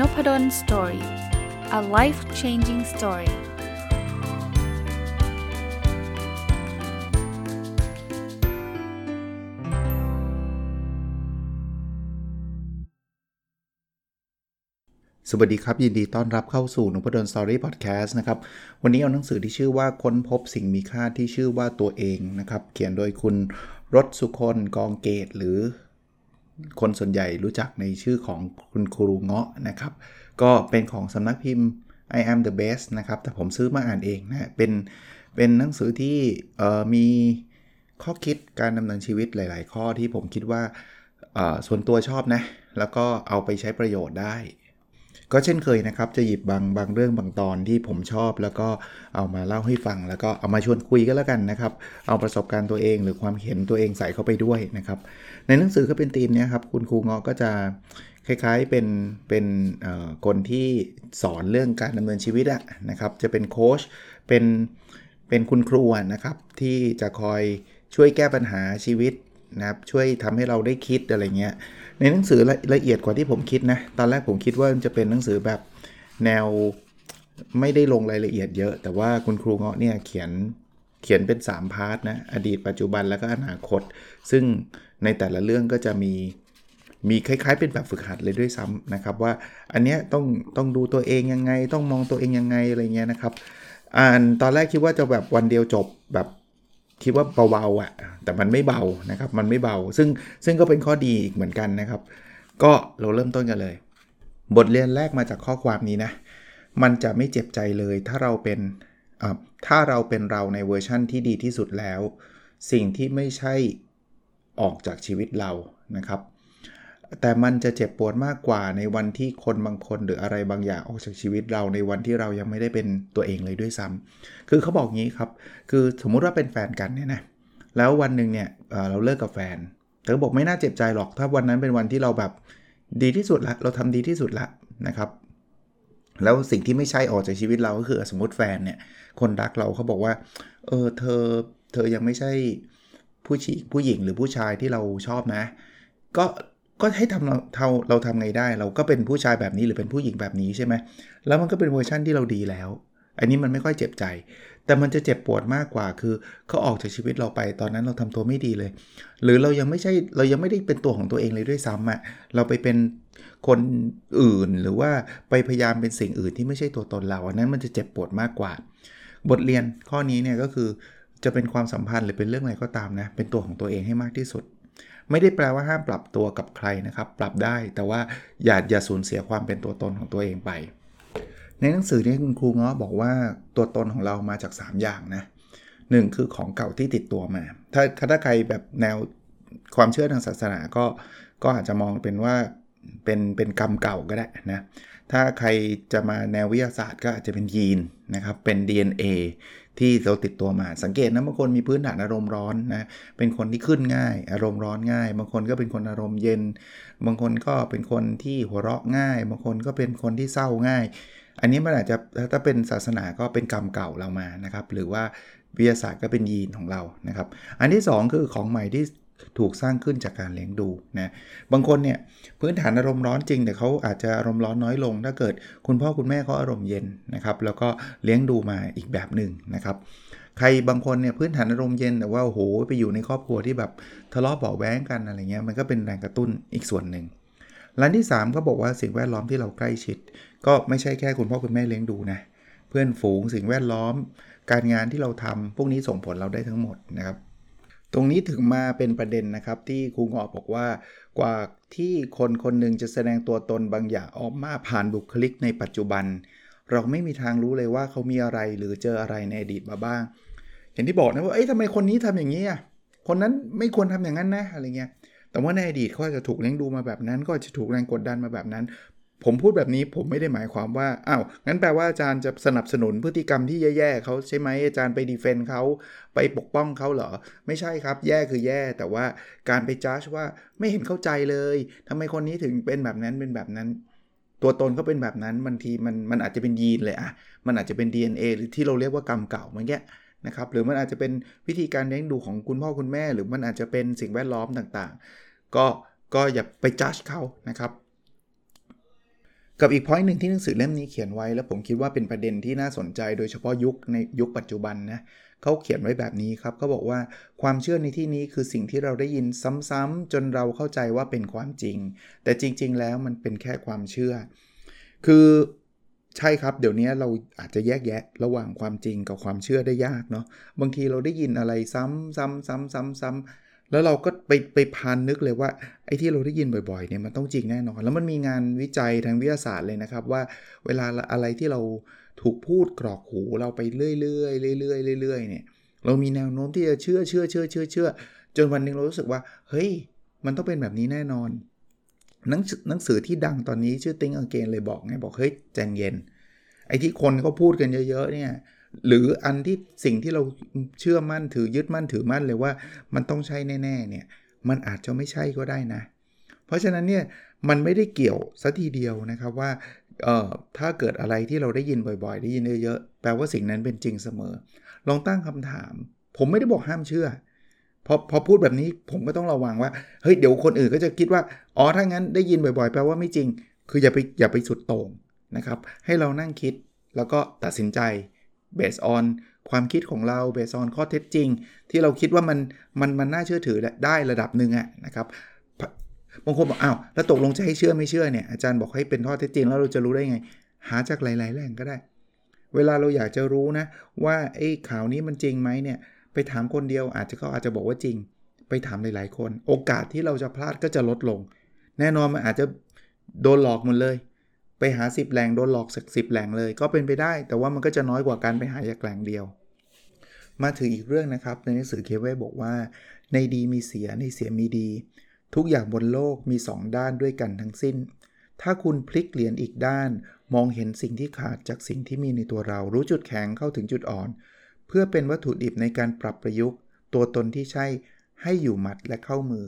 n o p ด d o สตอรี่ a life changing story สวัสดีครับ ยินดีต้อนรับเข้าสู่นุพดลสตอรี่พอดแคสต์นะครับ วันนี้เอาหนังสือที่ชื่อว่าค้นพบสิ่งมีค่าที่ชื่อว่าตัวเองนะครับ เขียนโดยคุณรถสุคนกองเกตหรือ คนส่วนใหญ่รู้จักในชื่อของคุณครูเงาะนะครับ ก็เป็นของสำนักพิมพ์ I am the best นะครับ แต่ผมซื้อมาอ่านเองนะ เป็น เป็นหนังสือที่มีข้อคิดการดำเนินชีวิตหลาย ๆ ข้อที่ผมคิดว่าส่วนตัวชอบนะ แล้วก็เอาไปใช้ประโยชน์ได้ ก็เช่นเคยนะครับจะหยิบบางบางเรื่องบางตอนที่ผมชอบ แล้วก็เอามาเล่าให้ฟัง แล้วก็เอามาชวนคุยก็แล้วกันนะครับ เอาประสบการณ์ตัวเอง หรือความเห็นตัวเองใส่เข้าไปด้วยนะครับ ในหนังสือก็เป็นธีมนี้ครับคุณครูงอก็จะคล้ายๆเป็นเป็นคนที่สอนเรื่องการดำเนินชีวิตอะนะครับ จะเป็นโค้ชเป็นเป็นคุณครูนะครับที่จะคอยช่วยแก้ปัญหาชีวิต นะครับช่วยทำให้เราได้คิดอะไรเงี้ยในหนังสือละละเอียดกว่าที่ผมคิดนะตอนแรกผมคิดว่าจะเป็นหนังสือแบบแนวไม่ได้ลงรายละเอียดเยอะ แต่ว่าคุณครูเงาะเนี่ยเขียนเขียนเป็น 3 พาร์ทนะอดีตปัจจุบันแล้วก็อนาคต ซึ่งในแต่ละเรื่องก็จะมีมีคล้าย ๆ เป็นแบบฝึกหัดเลยด้วยซ้ำนะครับว่าอันเนี้ยต้องต้องดูตัวเองยังไง ต้องมองตัวเองยังไงอะไรเงี้ยนะครับอ่านตอนแรกคิดว่าจะแบบวันเดียวจบแบบ คิดว่าเบาๆอะ แต่มันไม่เบานะครับ มันไม่เบา ซึ่งซึ่งก็เป็นข้อดีอีกเหมือนกันนะครับ ก็เราเริ่มต้นกันเลย บทเรียนแรกมาจากข้อความนี้นะ มันจะไม่เจ็บใจเลย ถ้าเราเป็นถ้าเราเป็นเราในเวอร์ชั่นที่ดีที่สุดแล้ว สิ่งที่ไม่ใช่ออกจากชีวิตเรานะครับ แต่มันจะเจ็บปวดมากกว่าในวันที่คนบางคนหรืออะไรบางอย่างออกจากชีวิตเราในวันที่เรายังไม่ได้เป็นตัวเองเลยด้วยซ้ำคือเขาบอกงี้ครับ คือสมมุติว่าเป็นแฟนกันเนี่ยนะ แล้ววันหนึ่งเนี่ยเราเลิกกับแฟน เธอบอกไม่น่าเจ็บใจหรอก ถ้าวันนั้นเป็นวันที่เราแบบดีที่สุดละ เราทำดีที่สุดละนะครับ แล้วสิ่งที่ไม่ใช่ออกจากชีวิตเราก็คือสมมติแฟนเนี่ย คนรักเราเขาบอกว่า เออเธอ เธอยังไม่ใช่ผู้ชีผู้หญิงหรือผู้ชายที่เราชอบนะ ก็ ก็ให้ทำเราเราเราทำไงได้ เราก็เป็นผู้ชายแบบนี้หรือเป็นผู้หญิงแบบนี้ใช่ไหมแล้วมันก็เป็นเวอร์ชั่นที่เราดีแล้ว อันนี้มันไม่ค่อยเจ็บใจ แต่มันจะเจ็บปวดมากกว่า คือเขาออกจากชีวิตเราไปตอนนั้นเราทำตัวไม่ดีเลย หรือเรายังไม่ใช่เรายังไม่ได้เป็นตัวของตัวเองเลยด้วยซ้ำอะ่ะเราไปเป็นคนอื่นหรือว่าไปพยายามเป็นสิ่งอื่นที่ไม่ใช่ตัวตนเราอันนั้นมันจะเจ็บปวดมากกว่า บทเรียนข้อนี้เนี่ยก็คือจะเป็นความสัมพันธ์หรือเป็นเรื่องอะไรก็ตามนะเป็นตัวของตัวเองให้มากที่สุด ไม่ได้แปลว่าห้ามปรับตัวกับใครนะครับ ปรับได้แต่ว่าอย่าอย่าสูญเสียความเป็นตัวตนของตัวเองไป ในหนังสือนี้คุณครูเง้อบอกว่าตัวตนของเรามาจาก 3 อย่างนะหนึ่งคือของเก่าที่ติดตัวมา ถ้าถ้าใครแบบแนวความเชื่อทางศาสนาก็ก็อาจจะมองเป็นว่าเป็นเป็นกรรมเก่าก็ได้นะ ถ้าใครจะมาแนววิทยาศาสตร์ก็อาจจะเป็นยีนนะครับ เป็น DNA ที่เราติดตัวมาสังเกตนะบางคนมีพื้นฐานอารมณ์ร้อนนะเป็นคนที่ขึ้นง่าย อารมณ์ร้อนง่าย บางคนก็เป็นคนอารมณ์เย็น บางคนก็เป็นคนที่หัวเราะง่าย บางคนก็เป็นคนที่เศร้าง่าย อันนี้มันอาจจะถ้าเป็นศาสนาก็เป็นกรรมเก่าเรามานะครับ หรือว่าวิทยาศาสตร์ก็เป็นยีนของเรานะครับ อันที่ 2 คือของใหม่ที่ ถูกสร้างขึ้นจากการเลี้ยงดูนะบางคนเนี่ยพื้นฐานอารมณ์ร้อนจริง แต่เขาอาจจะอารมณ์ร้อนน้อยลง ถ้าเกิดคุณพ่อคุณแม่เขาอารมณ์เย็นนะครับแล้วก็เลี้ยงดูมาอีกแบบหนึ่งนะครับใครบางคนเนี่ยพื้นฐานอารมณ์เย็นแต่ว่าโอ้โหไปอยู่ในครอบครัวที่แบบทะเลาะเบาแว้งกันอะไรเงี้ยมันก็เป็นแรงกระตุ้นอีกส่วนหนึ่งร้านที่ 3 ก็บอกว่าสิ่งแวดล้อมที่เราใกล้ชิด ก็ไม่ใช่แค่คุณพ่อคุณแม่เลี้ยงดูนะเพื่อนฝูงสิ่งแวดล้อม การงานที่เราทำพวกนี้ส่งผลเราได้ทั้งหมดนะครับ ตรงนี้ถึงมาเป็นประเด็นนะครับที่ครูงอบอกว่ากว่าที่คนคนหนึ่งจะแสดงตัวตนบางอย่างออกมาผ่านบุคลิกในปัจจุบัน เราไม่มีทางรู้เลยว่าเขามีอะไรหรือเจออะไรในอดีตมาบ้าง อย่างที่บอกนะว่าเอ้ยทำไมคนนี้ทำอย่างนี้อะคนนั้นไม่ควรทำอย่างนั้นนะอะไรเงี้ยแต่ว่าในอดีตเขาจะถูกเลี้ยงดูมาแบบนั้น ก็จะถูกแรงกดดันมาแบบนั้น ผมพูดแบบนี้ผมไม่ได้หมายความว่าอ้าวงั้นแปลว่าอาจารย์จะสนับสนุนพฤติกรรมที่แย่ๆเขาใช่ไหมอาจารย์ไปดีเฟนต์เขาไปปกป้องเขาเหรอ ไม่ใช่ครับ แย่คือแย่ แต่ว่าการไปจ้าชว่าไม่เห็นเข้าใจเลยทำไมคนนี้ถึงเป็นแบบนั้นเป็นแบบนั้น ตัวตนเขาเป็นแบบนั้นบางทีมันมันอาจจะเป็นยีนเลยอะมันอาจจะเป็น DNA หรือที่เราเรียกว่ากรรมเก่าเมื่อกี้นะครับหรือมันอาจจะเป็นวิธีการเลี้ยงดูของคุณพ่อคุณแม่ หรือมันอาจจะเป็นสิ่งแวดล้อมต่างๆ ก็ก็อย่าไปจ้าชเขานะครับ กับอีกพอยต์หนึ่งที่หนังสือเล่มนี้เขียนไว้ แล้วผมคิดว่าเป็นประเด็นที่น่าสนใจ โดยเฉพาะยุคในยุคปัจจุบันนะเขาเขียนไว้แบบนี้ครับเขาบอกว่าความเชื่อในที่นี้คือสิ่งที่เราได้ยินซ้ำๆจนเราเข้าใจว่าเป็นความจริง แต่จริง ๆ แล้วมันเป็นแค่ความเชื่อ คือใช่ครับ เดี๋ยวนี้เราอาจจะแยกแยะระหว่างความจริงกับความเชื่อได้ยากเนาะบางทีเราได้ยินอะไรซ้ำซ้ำซ้ำซ้ำซ้ำ แล้วเราก็ไปไปพานนึกเลยว่าไอ้ที่เราได้ยินบ่อยๆเนี่ยมันต้องจริงแน่นอน แล้วมันมีงานวิจัยทางวิทยาศาสตร์เลยนะครับ ว่าเวลาอะไรที่เราถูกพูดกรอกหูเราไปเรื่อยๆเรื่อยๆเรื่อยๆเนี่ยเรามีแนวโน้มที่จะเชื่อเชื่อเชื่อเชื่อเชื่อจนวันหนึ่งเรารู้สึกว่า เฮ้ย มันต้องเป็นแบบนี้แน่นอน หนังหนังสือที่ดังตอนนี้ชื่อ Think Again เลยบอกไงบอกเฮ้ยใจเย็นไอ้ที่คนเขาพูดกันเยอะๆเนี่ย หรืออันที่สิ่งที่เราเชื่อมั่นถือยึดมั่นถือมั่นเลยว่า มันต้องใช่แน่ๆเนี่ยมันอาจจะไม่ใช่ก็ได้นะ เพราะฉะนั้นเนี่ยมันไม่ได้เกี่ยวสัทีเดียวนะครับว่าเอ่อถ้าเกิดอะไรที่เราได้ยินบ่อยๆ ได้ยินเยอะๆแปลว่าสิ่งนั้นเป็นจริงเสมอ ลองตั้งคำถาม ผมไม่ได้บอกห้ามเชื่อพอพอพูดแบบนี้ผมก็ต้องระวังว่าเฮ้ยเดี๋ยวคนอื่นก็จะคิดว่าอ๋อถ้างั้นได้ยินบ่อยๆ แปลว่าไม่จริง คืออย่าไปอย่าไปสุดโต่งนะครับ ให้เรานั่งคิดแล้วก็ตัดสินใจ based on ความคิดของเรา based on ข้อเท็จจริง ที่เราคิดว่ามันมันมันน่าเชื่อถือได้ระดับหนึ่งอะนะครับบางคนบอกอ้าวแล้วตกลงจะให้เชื่อไม่เชื่อเนี่ยอาจารย์บอกให้เป็นข้อเท็จจริงแล้วเราจะรู้ได้ไง หาจากหลาย ๆ แหล่งก็ได้ เวลาเราอยากจะรู้นะ ว่าไอ้ข่าวนี้มันจริงไหมเนี่ยไปถามคนเดียวอาจจะเขาอาจจะบอกว่าจริง ไปถามหลาย ๆ คน โอกาสที่เราจะพลาดก็จะลดลง แน่นอนมันอาจจะโดนหลอกหมดเลย ไปหา 10 แหล่งโดนหลอกสักสิบแหล่งเลยก็เป็นไปได้ แต่ว่ามันก็จะน้อยกว่าการไปหาแหล่งเดียว มาถึงอีกเรื่องนะครับ ในหนังสือเคเวบอกว่า ในดีมีเสียในเสียมีดี ทุกอย่างบนโลกมี 2 ด้านด้วยกันทั้งสิ้น ถ้าคุณพลิกเหรียญอีกด้าน มองเห็นสิ่งที่ขาดจากสิ่งที่มีในตัวเรา รู้จุดแข็งเข้าถึงจุดอ่อน เพื่อเป็นวัตถุดิบในการปรับประยุกต์ ตัวตนที่ใช่ให้อยู่หมัดและเข้ามือ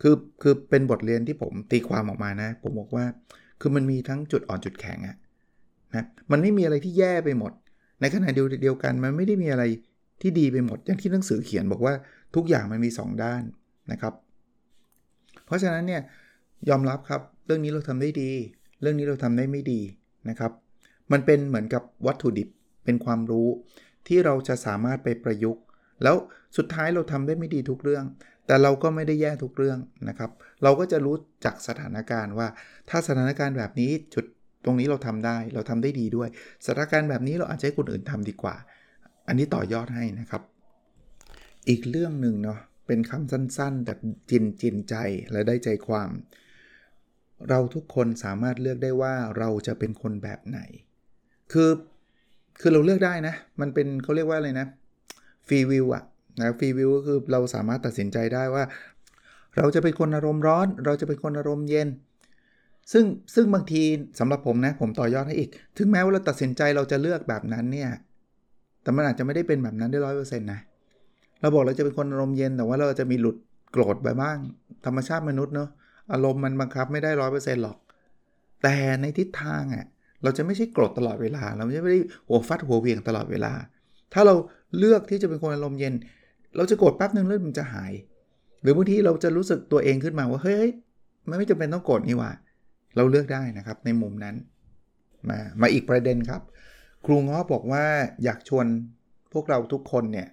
คือคือเป็นบทเรียนที่ผมตีความออกมานะ ผมบอกว่า คือมันมีทั้งจุดอ่อนจุดแข็งอะนะมันไม่มีอะไรที่แย่ไปหมด ในขณะเดียวกันมันไม่ได้มีอะไรที่ดีไปหมด อย่างที่หนังสือเขียนบอกว่าทุกอย่างมันมี 2 ด้านนะครับ เพราะฉะนั้นเนี่ยยอมรับครับเรื่องนี้เราทำได้ดี เรื่องนี้เราทำได้ไม่ดีนะครับ มันเป็นเหมือนกับวัตถุดิบเป็นความรู้ที่เราจะสามารถไปประยุกต์ แล้วสุดท้ายเราทำได้ไม่ดีทุกเรื่อง แต่เราก็ไม่ได้แย่ทุกเรื่องนะครับ เราก็จะรู้จากสถานการณ์ว่า ถ้าสถานการณ์แบบนี้จุดตรงนี้เราทำได้ เราทำได้ดีด้วย สถานการณ์แบบนี้เราอาจจะให้คนอื่นทำดีกว่า อันนี้ต่อยอดให้นะครับ อีกเรื่องหนึ่งเนาะเป็นคำสั้นๆแบบจินจินใจและได้ใจความ เราทุกคนสามารถเลือกได้ว่าเราจะเป็นคนแบบไหน คือคือเราเลือกได้นะ มันเป็นเขาเรียกว่าอะไรนะฟรีวิวอะ นะฟรีวิวก็คือเราสามารถตัดสินใจได้ว่า เราจะเป็นคนอารมณ์ร้อน เราจะเป็นคนอารมณ์เย็น ซึ่งซึ่งบางทีสำหรับผมนะ ผมต่อยอดให้อีก ถึงแม้ว่าเราตัดสินใจเราจะเลือกแบบนั้นเนี่ย แต่มันอาจจะไม่ได้เป็นแบบนั้นได้ร้อยเปอร์เซ็นต์นะเราบอกเราจะเป็นคนอารมณ์เย็นแต่ว่าเราจะมีหลุดโกรธไปบ้าง ธรรมชาติมนุษย์เนาะอารมณ์มันบังคับไม่ได้ร้อยเปอร์เซ็นต์หรอก แต่ในทิศทางอะ่ะเราจะไม่ใช่โกรธตลอดเวลา เราไม่ได้หัวฟัดหัวเวียงตลอดเวลา ถ้าเราเลือกที่จะเป็นคนอารมณ์เย็น เราจะโกรธแป๊บนึงแล้วมันจะหาย หรือบางทีเราจะรู้สึกตัวเองขึ้นมาว่าเฮ้ยมันไม่จำเป็นต้องโกรธนี่ว่า เราเลือกได้นะครับในมุมนั้น มามาอีกประเด็นครับ ครูง้อบอกว่าอยากชวนพวกเราทุกคนเนี่ย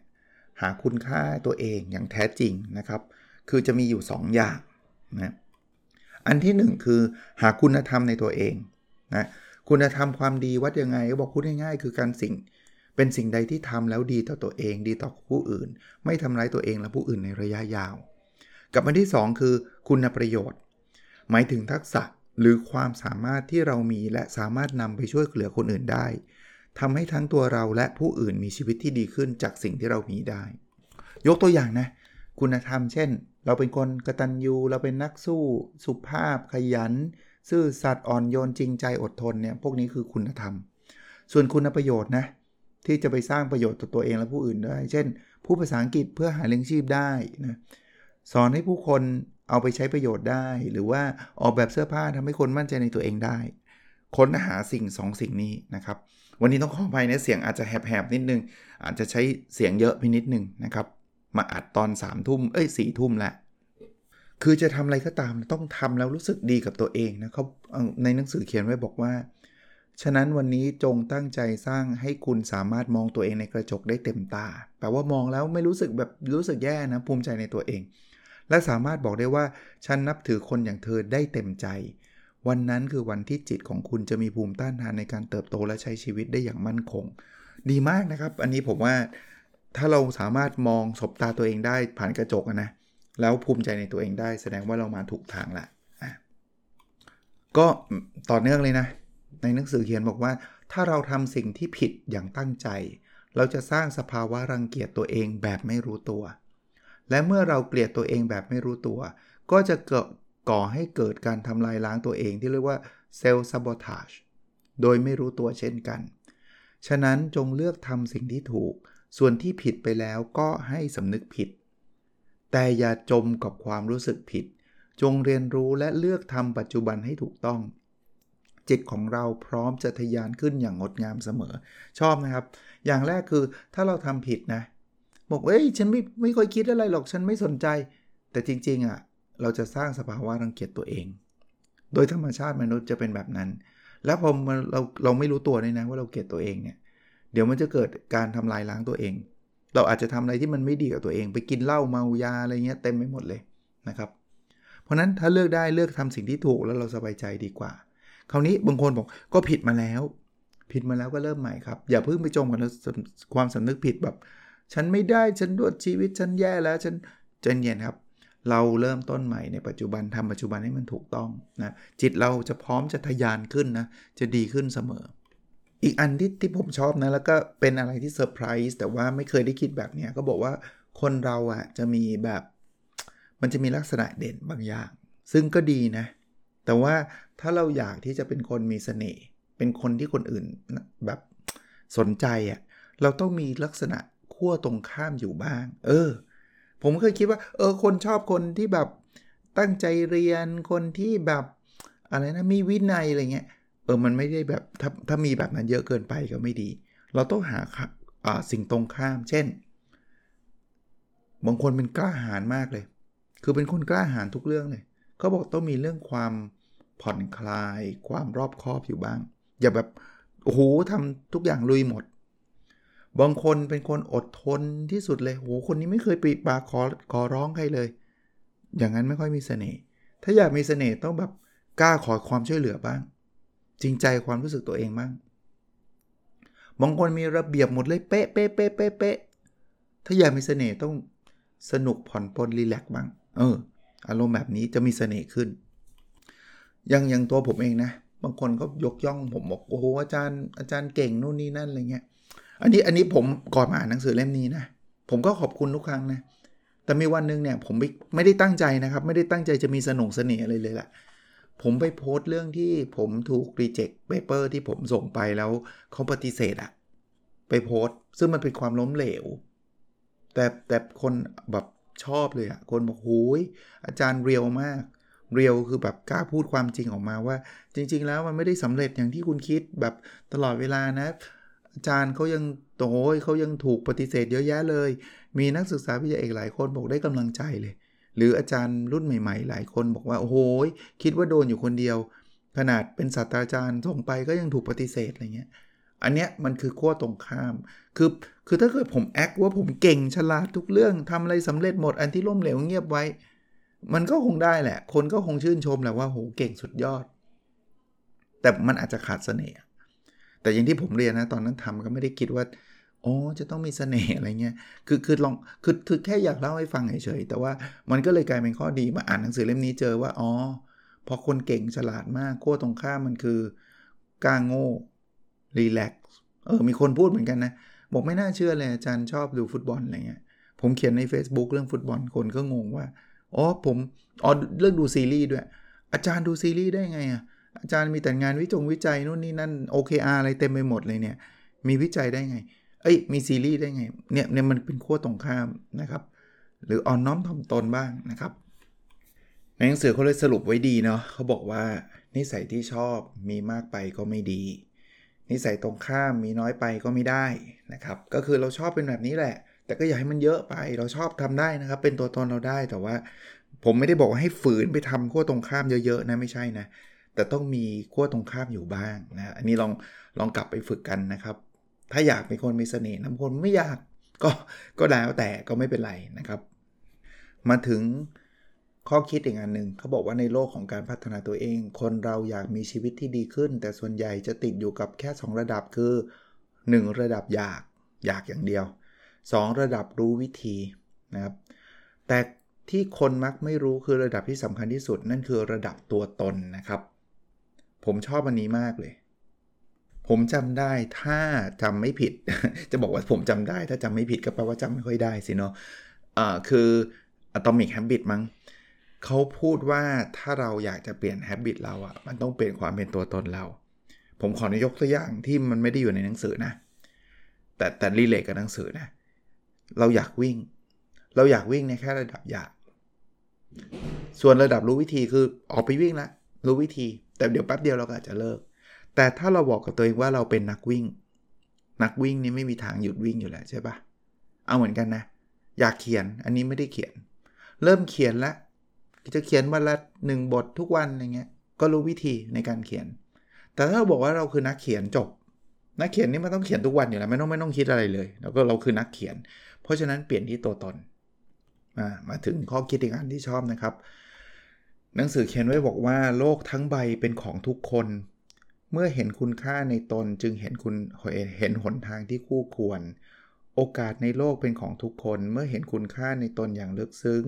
หาคุณค่าตัวเองอย่างแท้จริงนะครับ คือจะมีอยู่ 2 อย่างนะอันที่ 1 คือหาคุณธรรมในตัวเองนะคุณธรรมความดีวัดยังไงก็บอกพูดง่ายๆ คือการสิ่ง เป็นสิ่งใดที่ทำแล้วดีต่อตัวเองดีต่อผู้อื่น ไม่ทำร้ายตัวเองและผู้อื่นในระยะยาว กับอันที่ 2 คือ คุณประโยชน์ หมายถึงทักษะหรือความสามารถที่เรามีและสามารถนำไปช่วยเหลือคนอื่นได้ทำให้ทั้งตัวเราและผู้อื่นมีชีวิตที่ดีขึ้นจากสิ่งที่เรามีได้ ยกตัวอย่างนะ คุณธรรมเช่น เราเป็นคนกตัญญูเราเป็นนักสู้ สุภาพ ขยัน ซื่อสัตย์อ่อนโยนจริงใจอดทนเนี่ยพวกนี้คือคุณธรรม ส่วนคุณประโยชน์นะ ที่จะไปสร้างประโยชน์ต่อตัวเองและผู้อื่นได้ เช่น ผู้ภาษาอังกฤษเพื่อหาเลี้ยงชีพได้นะสอนให้ผู้คนเอาไปใช้ประโยชน์ได้ หรือว่าออกแบบเสื้อผ้าทำให้คนมั่นใจในตัวเองได้ ค้นหาสิ่ง2สสิ่งนี้นะครับ วันนี้ต้องขออภัยนะเสียงอาจจะแหบๆนิดนึง อาจจะใช้เสียงเยอะไปนิดนึงนะครับ มาอัดตอน3ามทุ่มเอ้ยสี่ทุ่มแหละคือจะทำอะไรก็ตามต้องทำแล้วรู้สึกดีกับตัวเองนะเขาในหนังสือเขียนไว้บอกว่า ฉะนั้นวันนี้จงตั้งใจสร้างให้คุณสามารถมองตัวเองในกระจกได้เต็มตา แปลว่ามองแล้วไม่รู้สึกแบบรู้สึกแย่นะ ภูมิใจในตัวเอง และสามารถบอกได้ว่าฉันนับถือคนอย่างเธอได้เต็มใจ วันนั้นคือวันที่จิตของคุณจะมีภูมิต้านทานในการเติบโตและใช้ชีวิตได้อย่างมั่นคง ดีมากนะครับ อันนี้ผมว่าถ้าเราสามารถมองศบตาตัวเองได้ผ่านกระจกนะ แล้วภูมิใจในตัวเองได้ แสดงว่าเรามาถูกทางละก็ต่อเนื่องเลยนะ ในหนังสือเขียนบอกว่า ถ้าเราทำสิ่งที่ผิดอย่างตั้งใจ เราจะสร้างสภาวะรังเกียจตัวเองแบบไม่รู้ตัว และเมื่อเราเกลียดตัวเองแบบไม่รู้ตัว ก็จะเกิดก่อให้เกิดการทำลายล้างตัวเองที่เรียกว่าเซลล์ซับอทาจโดยไม่รู้ตัวเช่นกัน ฉะนั้นจงเลือกทำสิ่งที่ถูก ส่วนที่ผิดไปแล้วก็ให้สำนึกผิด แต่อย่าจมกับความรู้สึกผิด จงเรียนรู้และเลือกทำปัจจุบันให้ถูกต้อง จิตของเราพร้อมจะทะยานขึ้นอย่างงดงามเสมอ ชอบนะครับ อย่างแรกคือถ้าเราทำผิดนะ บอกเอ้ยฉันไม่ไม่ค่อยคิดอะไรหรอกฉันไม่สนใจ แต่จริงๆอะ่ะเราจะสร้างสภาวะรังเกียจตัวเอง โดยธรรมชาติมนุษย์จะเป็นแบบนั้น แล้วพอเราเราไม่รู้ตัวเลยนะว่าเราเกลียดตัวเองเนี่ยเดี๋ยวมันจะเกิดการทำลายล้างตัวเอง เราอาจจะทำอะไรที่มันไม่ดีกับตัวเอง ไปกินเหล้าเมายาอะไรเงี้ยเต็มไปหมดเลยนะครับ เพราะนั้นถ้าเลือกได้เลือกทำสิ่งที่ถูกแล้วเราสบายใจดีกว่า คราวนี้บางคนบอกก็ผิดมาแล้ว ผิดมาแล้วก็เริ่มใหม่ครับ อย่าเพิ่งไปจมกับความสำนึกผิดแบบ ฉันไม่ได้ฉันดวดชีวิตฉันแย่แล้วฉันใจเย็นครับ เราเริ่มต้นใหม่ในปัจจุบันทำปัจจุบันให้มันถูกต้องนะจิตเราจะพร้อมจะทะยานขึ้นนะจะดีขึ้นเสมอ อีกอันที่ที่ผมชอบนะแล้วก็เป็นอะไรที่เซอร์ไพรส์แต่ว่าไม่เคยได้คิดแบบนี้ก็บอกว่าคนเราอะจะมีแบบ มันจะมีลักษณะเด่นบางอย่าง ซึ่งก็ดีนะ แต่ว่าถ้าเราอยากที่จะเป็นคนมีสเสน่ห์ เป็นคนที่คนอื่นแบบสนใจอะ เราต้องมีลักษณะขั้วตรงข้ามอยู่บ้าง เออ ผมเคยคิดว่า เออ คนชอบคนที่แบบตั้งใจเรียน คนที่แบบอะไรนะ มีวินัยอะไรเงี้ย เออ มันไม่ได้แบบถ้าถ้ามีแบบนั้นเยอะเกินไปก็ไม่ดี เราต้องหาสิ่งตรงข้าม เช่น บางคนเป็นกล้าหาญมากเลย คือเป็นคนกล้าหาญทุกเรื่องเลย เขาบอกต้องมีเรื่องความผ่อนคลาย ความรอบคอบอยู่บ้าง อย่าแบบโอ้โหทำทุกอย่างลุยหมด บางคนเป็นคนอดทนที่สุดเลยโอ้โหคนนี้ไม่เคยปีปาขอขอร้องใครเลย อย่างนั้นไม่ค่อยมีเสน่ห์ถ้าอยากมีเสน่ห์ต้องแบบกล้าขอความช่วยเหลือบ้าง จริงใจความรู้สึกตัวเองบ้างบางคนมีระเบียบหมดเลยเป๊ะเป๊ะเป๊ะเป๊ะเป๊ะถ้าอยากมีเสน่ห์ต้องสนุกผ่อนปลนรีแลกบ้าง เออ อารมณ์แบบนี้จะมีเสน่ห์ขึ้น ยังยังตัวผมเองนะ บางคนก็ยกย่องผมบอกโอ้โหอาจารย์อาจารย์เก่งนู่นนี่นั่นอะไรเงี้ย อันนี้อันนี้ผมก่อนมาอ่านหนังสือเล่มนี้นะ ผมก็ขอบคุณทุกครั้งนะ แต่มีวันนึงเนี่ยผมไม่ไม่ได้ตั้งใจนะครับ ไม่ได้ตั้งใจจะมีสนุกเสน่ห์อะไรเลยแหละผมไปโพสต์เรื่องที่ผมถูก reject paper ที่ผมส่งไปแล้วเขาปฏิเสธอะไปโพสต์ ซึ่งมันเป็นความล้มเหลว แต่แต่คนแบบ ชอบเลยอะคนบอกโอ้ยอาจารย์เรียวมาก เรียวคือแบบกล้าพูดความจริงออกมาว่า จริง ๆ แล้วมันไม่ได้สำเร็จอย่างที่คุณคิดแบบตลอดเวลานะอาจารย์เขายังโอ้ยเขายังถูกปฏิเสธเยอะแยะเลย มีนักศึกษาวิทยาเอกหลายคนบอกได้กำลังใจเลย หรืออาจารย์รุ่นใหม่ ๆ หลายคนบอกว่าโอ้โหคิดว่าโดนอยู่คนเดียว ขนาดเป็นศาสตราจารย์ส่งไปก็ยังถูกปฏิเสธอะไรเงี้ย อันเนี้ยมันคือขั้วตรงข้าม คือคือถ้าเกิดผมแอคว่าผมเก่งฉลาดทุกเรื่องทำอะไรสำเร็จหมดอันที่ล้มเหลวเงียบไว้ มันก็คงได้แหละ คนก็คงชื่นชมแหละว่าโหเก่งสุดยอด แต่มันอาจจะขาดเสน่ห์แต่อย่างที่ผมเรียนนะตอนนั้นทำก็ไม่ได้คิดว่าอ๋อจะต้องมีเสน่ห์อะไรเงี้ย คือคือลองคือคือแค่อยากเล่าให้ฟังเฉยๆแต่ว่ามันก็เลยกลายเป็นข้อดีมาอ่านหนังสือเล่มนี้เจอว่าอ๋อพอคนเก่งฉลาดมากขั้วตรงข้ามมันคือกล้าโง่ รีแลกซ์เออมีคนพูดเหมือนกันนะ บอกไม่น่าเชื่อเลยอาจารย์ชอบดูฟุตบอลอะไรเงี้ยผมเขียนใน Facebook เรื่องฟุตบอลคนก็งงว่าอ๋อผมอ๋อเรื่องดูซีรีส์ด้วย อาจารย์ดูซีรีส์ได้ไงอะอาจารย์มีแต่งานวิจงวิจัยนู่นนี่นั่น OKR อะไรเต็มไปหมดเลยเนี่ย มีวิจัยได้ไง เอ้ย มีซีรีส์ได้ไง เนี่ยเนี่ยมันเป็นขั้วตรงข้ามนะครับ หรืออ่อนน้อมถ่อมตนบ้างนะครับ ในหนังสือเขาเลยสรุปไว้ดีเนาะเขาบอกว่านิสัยที่ชอบมีมากไปก็ไม่ดี นิสัยตรงข้ามมีน้อยไปก็ไม่ได้นะครับ ก็คือเราชอบเป็นแบบนี้แหละ แต่ก็อย่าให้มันเยอะไป เราชอบทำได้นะครับ เป็นตัวตนเราได้ แต่ว่าผมไม่ได้บอกว่าให้ฝืนไปทำขั้วตรงข้ามเยอะๆนะไม่ใช่นะ แต่ต้องมีขั้วตรงข้ามอยู่บ้างนะ อันนี้ลองลองกลับไปฝึกกันนะครับ ถ้าอยากเป็นคนมีเสน่ห์น้ำคนไม่อยากก็ก็แล้วแต่ก็ไม่เป็นไรนะครับ มาถึง ข้อคิดอีกอันหนึ่งเขาบอกว่าในโลกของการพัฒนาตัวเอง คนเราอยากมีชีวิตที่ดีขึ้น แต่ส่วนใหญ่จะติดอยู่กับแค่ 2 ระดับคือ 1 ระดับอยากอยากอย่างเดียว 2 ระดับรู้วิธีนะครับแต่ที่คนมักไม่รู้คือระดับที่สำคัญที่สุด นั่นคือระดับตัวตนนะครับ ผมชอบอันนี้มากเลย ผมจำได้ถ้าจำไม่ผิด จะบอกว่าผมจำได้ ถ้าจำไม่ผิดก็แปลว่าจำไม่ค่อยได้สิเนาะะคือ Atomic Habit มั้ง เขาพูดว่าถ้าเราอยากจะเปลี่ยน habit เราอะ่ะมันต้องเปลี่ยนความเป็นตัวตนเรา ผมขอนยกตัวอย่างที่มันไม่ได้อยู่ในหนังสือนะ แต่แต่รีเลทกับหนังสือนะ เราอยากวิ่ง เราอยากวิ่งในแค่ระดับอยาก ส่วนระดับรู้วิธีคือออกไปวิ่งละรู้วิธี แต่เดี๋ยวแป๊บเดียวเราก็อาจจะเลิก แต่ถ้าเราบอกกับตัวเองว่าเราเป็นนักวิ่ง นักวิ่งนี่ไม่มีทางหยุดวิ่งอยู่แล้วใช่ปะเอาเหมือนกันนะ อยากเขียนอันนี้ไม่ได้เขียน เริ่มเขียนแล้ว จะเขียนวันละหนึ่งบททุกวันอะไรเงี้ยก็รู้วิธีในการเขียน แต่ถ้าเราบอกว่าเราคือนักเขียนจบ นักเขียนนี่มันต้องเขียนทุกวันอยู่แล้วไม่ต้องไม่ต้องคิดอะไรเลย แล้วก็เราคือนักเขียน เพราะฉะนั้นเปลี่ยนที่ตัวตนมามาถึงข้อคิดอีกอันที่ชอบนะครับ หนังสือเขียนไว้บอกว่าโลกทั้งใบเป็นของทุกคน เมื่อเห็นคุณค่าในตนจึงเห็นคุณเห็นหนทางที่คู่ควร โอกาสในโลกเป็นของทุกคน เมื่อเห็นคุณค่าในตนอย่างลึกซึ้ง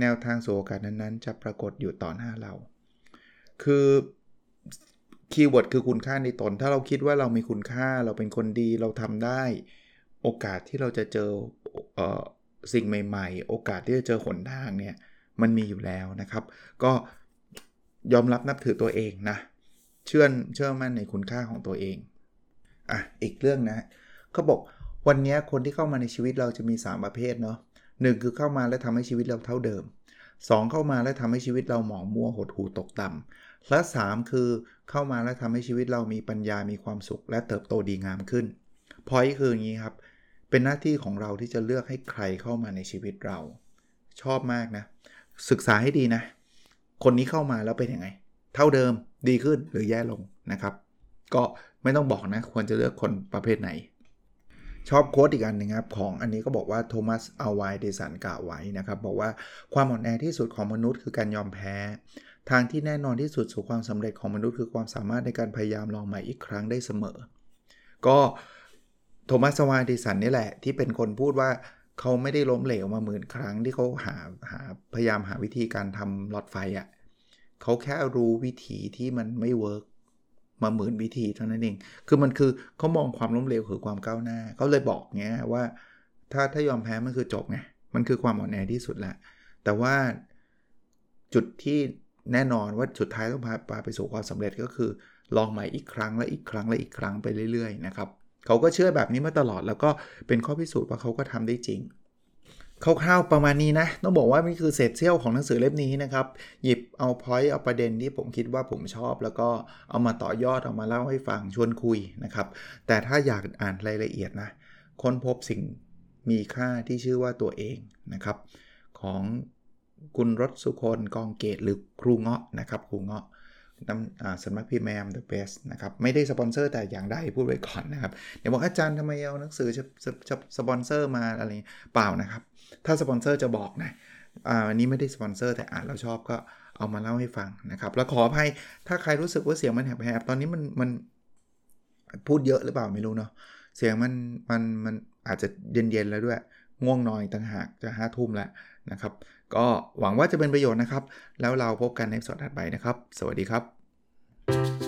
แนวทางสู่โอกาสนั้นๆ จะปรากฏอยู่ต่อหน้าเรา คือ keyword คือคุณค่าในตน ถ้าเราคิดว่าเรามีคุณค่าเราเป็นคนดีเราทำได้ โอกาสที่เราจะเจอออสิ่งใหม่ ๆ โอกาสที่จะเจอหนทางเนี่ยมันมีอยู่แล้วนะครับ ก็ยอมรับนับถือตัวเองนะเชื่อเชื่อมั่นในคุณค่าของตัวเองอะอีกเรื่องนะเขาบอกวันนี้คนที่เข้ามาในชีวิตเราจะมี 3 ประเภทเนาะ 1 คือเข้ามาแล้วทำให้ชีวิตเราเท่าเดิม 2 เข้ามาแล้วทำให้ชีวิตเราหมองมัวหดหูตกต่ำและ 3 คือเข้ามาแล้วทำให้ชีวิตเรามีปัญญามีความสุข และเติบโตดีงามขึ้นพอยคืออย่างนี้ครับ เป็นหน้าที่ของเราที่จะเลือกให้ใครเข้ามาในชีวิตเรา ชอบมากนะ ศึกษาให้ดีนะ คนนี้เข้ามาแล้วเป็นยังไง เท่าเดิมดีขึ้นหรือแย่ลงนะครับ ก็ไม่ต้องบอกนะ ควรจะเลือกคนประเภทไหน ชอบโค้ดอีกอันนึงครับ ของอันนี้ก็บอกว่าโทมัสอาวายเดสันกล่าวไว้นะครับ บอกว่าความอ่อนแอที่สุดของมนุษย์คือการยอมแพ้ ทางที่แน่นอนที่สุดสู่ความสำเร็จของมนุษย์คือความสามารถในการพยายามลองใหม่อีกครั้งได้เสมอ ก็โทมัสอาวายเดสันนี่แหละ ที่เป็นคนพูดว่าเขาไม่ได้ล้มเหลวมาหมื่นครั้งที่เขาหาหาพยายามหาวิธีการทำหลอดไฟอะ่ะเขาแค่รู้วิธีที่มันไม่เวิร์ก มาหมื่นวิธีเท่านั้นเอง คือมันคือเขามองความล้มเหลวคือความก้าวหน้าเขาเลยบอกเงี้ยว่า ถ้าถ้ายอมแพ้มันคือจบไง มันคือความอ่อนแอที่สุดแหละ แต่ว่าจุดที่แน่นอนว่าสุดท้ายต้องพาพาไปสู่ความสำเร็จก็คือ ลองใหม่อีกครั้งและอีกครั้งและอีกครั้งไปเรื่อยๆนะครับเขาก็เชื่อแบบนี้มาตลอดแล้วก็เป็นข้อพิสูจน์ว่าเขาก็ทำได้จริง คร่าวๆประมาณนี้นะ ต้องบอกว่านี่คือเศษเสี้ยวของหนังสือเล่มนี้นะครับ หยิบเอา point เอาประเด็นที่ผมคิดว่าผมชอบ แล้วก็เอามาต่อยอดเอามาเล่าให้ฟังชวนคุยนะครับ แต่ถ้าอยากอ่านรายละเอียดนะ ค้นพบสิ่งมีค่าที่ชื่อว่าตัวเองนะครับ ของคุณรสสุคนธ์ กองเกตุหรือครูเงาะนะครับครูเงาะน้ำสำนักพิมพ์ Am The Best นะครับไม่ได้สปอนเซอร์แต่อย่างใดพูดไว้ก่อนนะครับ เดี๋ยวบอกอาจารย์ทำไมเอาหนังสือจะจะสปอนเซอร์มาอะไรเปล่านะครับ ถ้าสปอนเซอร์จะบอกนะอันนี้ไม่ได้สปอนเซอร์แต่อ่านแล้วชอบก็เอามาเล่าให้ฟังนะครับ แล้วขออภัยถ้าใครรู้สึกว่าเสียงมันแหบๆตอนนี้มันมันพูดเยอะหรือเปล่าไม่รู้เนาะเสียงมันมันมันอาจจะเย็นๆแล้วด้วย ง่วงนอนต่างหากจะห้าทุ่มแล้วนะครับ ก็หวังว่าจะเป็นประโยชน์นะครับ แล้วเราพบกันในสดถัดไปนะครับ สวัสดีครับ